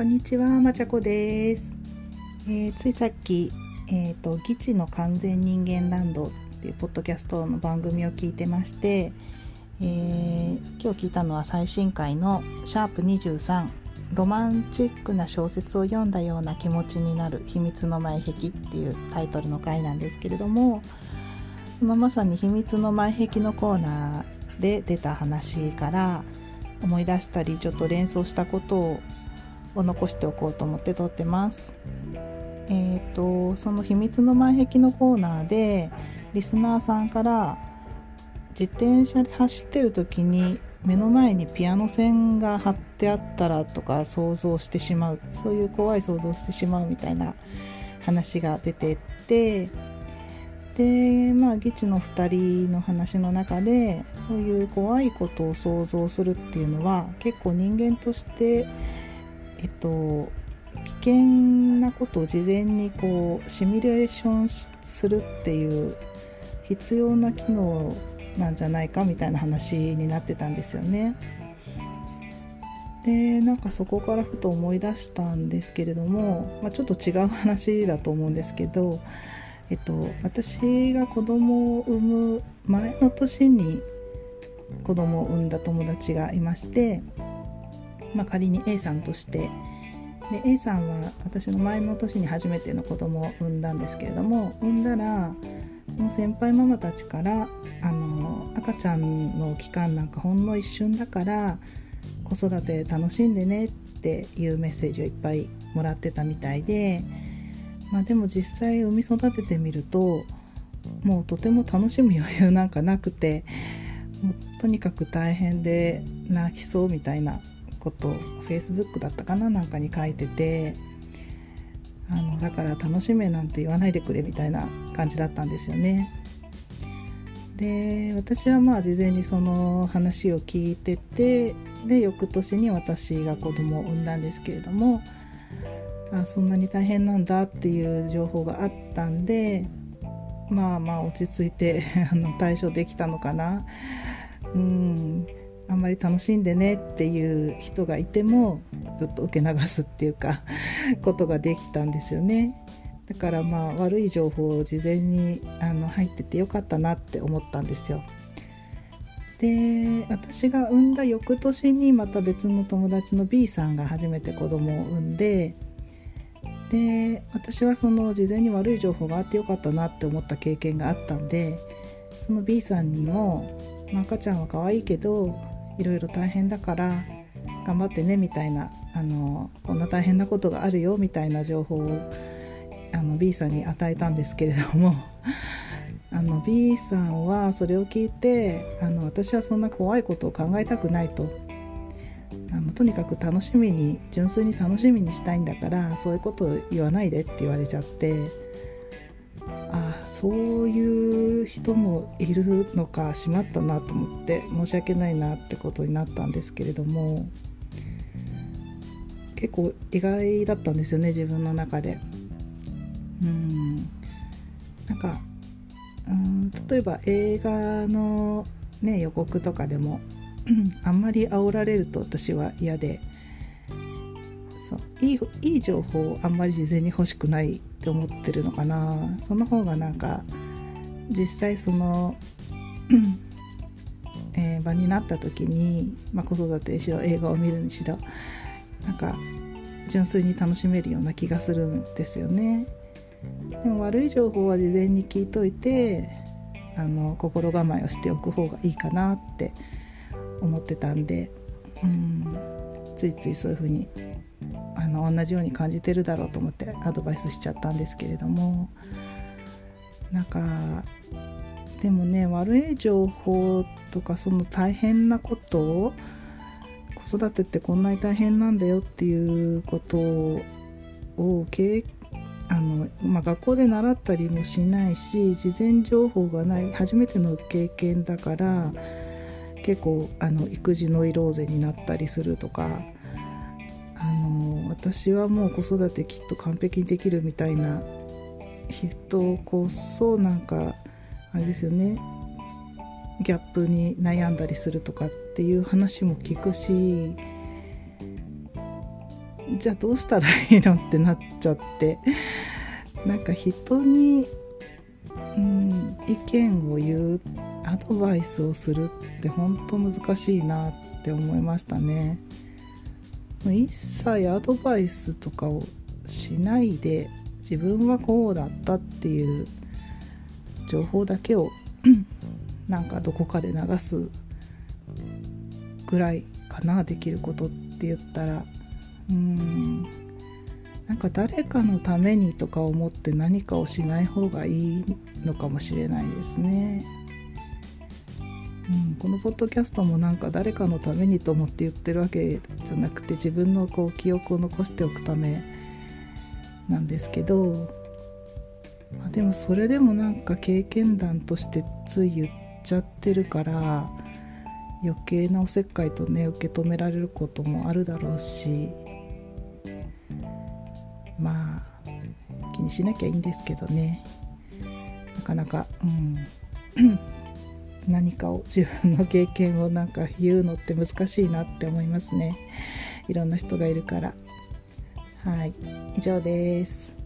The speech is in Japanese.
こんにちは、まちゃこです。えー、ついさっき、えっ、ー、と、ギチの完全人間ランドっていうポッドキャストの番組を聞いてまして、えー、今日聞いたのは最新回のシャープ23ロマンチックな小説を読んだような気持ちになる秘密の前壁っていうタイトルの回なんですけれども、ままさに秘密の前壁のコーナーで出た話から思い出したりちょっと連想したことをを残しておこうと思って撮ってます。えっ、ー、とその秘密の前壁のコーナーでリスナーさんから自転車で走ってる時に目の前にピアノ線が張ってあったらとか想像してしまうそういう怖い想像してしまうみたいな話が出てってでまあ議チの2人の話の中でそういう怖いことを想像するっていうのは結構人間としてえっと危険なことを事前にこうシミュレーションするっていう必要な機能なんじゃないかみたいな話になってたんですよね。でなんかそこからふと思い出したんですけれども、まあ、ちょっと違う話だと思うんですけど、えっと、私が子供を産む前の年に子供を産んだ友達がいましてまあ、仮に A さんとして。で A さんは私の前の年に初めての子供を産んだんですけれども産んだらその先輩ママたちからあの赤ちゃんの期間なんかほんの一瞬だから子育て楽しんでねっていうメッセージをいっぱいもらってたみたいで、まあ、でも実際産み育ててみるともうとても楽しむ余裕なんかなくてもうとにかく大変で泣きそうみたいなこと Facebook だったかななんかに書いててあのだから楽しめなんて言わないでくれみたいな感じだったんですよね。で私はまあ事前にその話を聞いててで翌年に私が子供を産んだんですけれどもあそんなに大変なんだっていう情報があったんでまあまあ落ち着いて対処できたのかな。うんあんまり楽しんでねっていう人がいてもちょっと受け流すっていうか ことができたんですよね。だからまあ悪い情報を事前にあの入っててよかったなって思ったんですよ。で私が産んだ翌年にまた別の友達の B さんが初めて子供を産んでで私はその事前に悪い情報があってよかったなって思った経験があったんでその B さんにも、ま、赤ちゃんは可愛いけどいろいろ大変だから頑張ってねみたいなあのこんな大変なことがあるよみたいな情報をあの B さんに与えたんですけれども あの B さんはそれを聞いてあの私はそんな怖いことを考えたくないと。あのとにかく楽しみに純粋に楽しみにしたいんだからそういうことを言わないでって言われちゃって。そういう人もいるのかしまったなと思って申し訳ないなってことになったんですけれども結構意外だったんですよね自分の中で。うんなんかうん例えば映画の、ね、予告とかでもあんまり煽られると私は嫌でそういいいい情報をあんまり事前に欲しくないって思ってるのかなその方がなんか実際その、えー、場になった時に、まあ、子育てにしろ映画を見るにしろなんか純粋に楽しめるような気がするんですよね。でも悪い情報は事前に聞いといてあの心構えをしておく方がいいかなって思ってたんで、うん、ついついそういうふうにの同じように感じてるだろうと思ってアドバイスしちゃったんですけれども。なんかでもね悪い情報とかその大変なことを子育てってこんなに大変なんだよっていうことを経あの、まあ、学校で習ったりもしないし事前情報がない初めての経験だから結構あの育児ノイローゼになったりするとかあの私はもう子育てきっと完璧にできるみたいな人こそなんかあれですよねギャップに悩んだりするとかっていう話も聞くしじゃあどうしたらいいのってなっちゃってなんか人に、うん、意見を言うアドバイスをするって本当難しいなって思いましたね。一切アドバイスとかをしないで自分はこうだったっていう情報だけを なんかどこかで流すぐらいかなできることって言ったらうんなんか誰かのためにとか思って何かをしない方がいいのかもしれないですね。うん、このポッドキャストもなんか誰かのためにと思って言ってるわけじゃなくて自分のこう記憶を残しておくためなんですけど、まあ、でもそれでもなんか経験談としてつい言っちゃってるから余計なおせっかいとね受け止められることもあるだろうしまあ気にしなきゃいいんですけどね。なかなかうん。何かを自分の経験をなんか言うのって難しいなって思いますね。いろんな人がいるから。はい。以上です。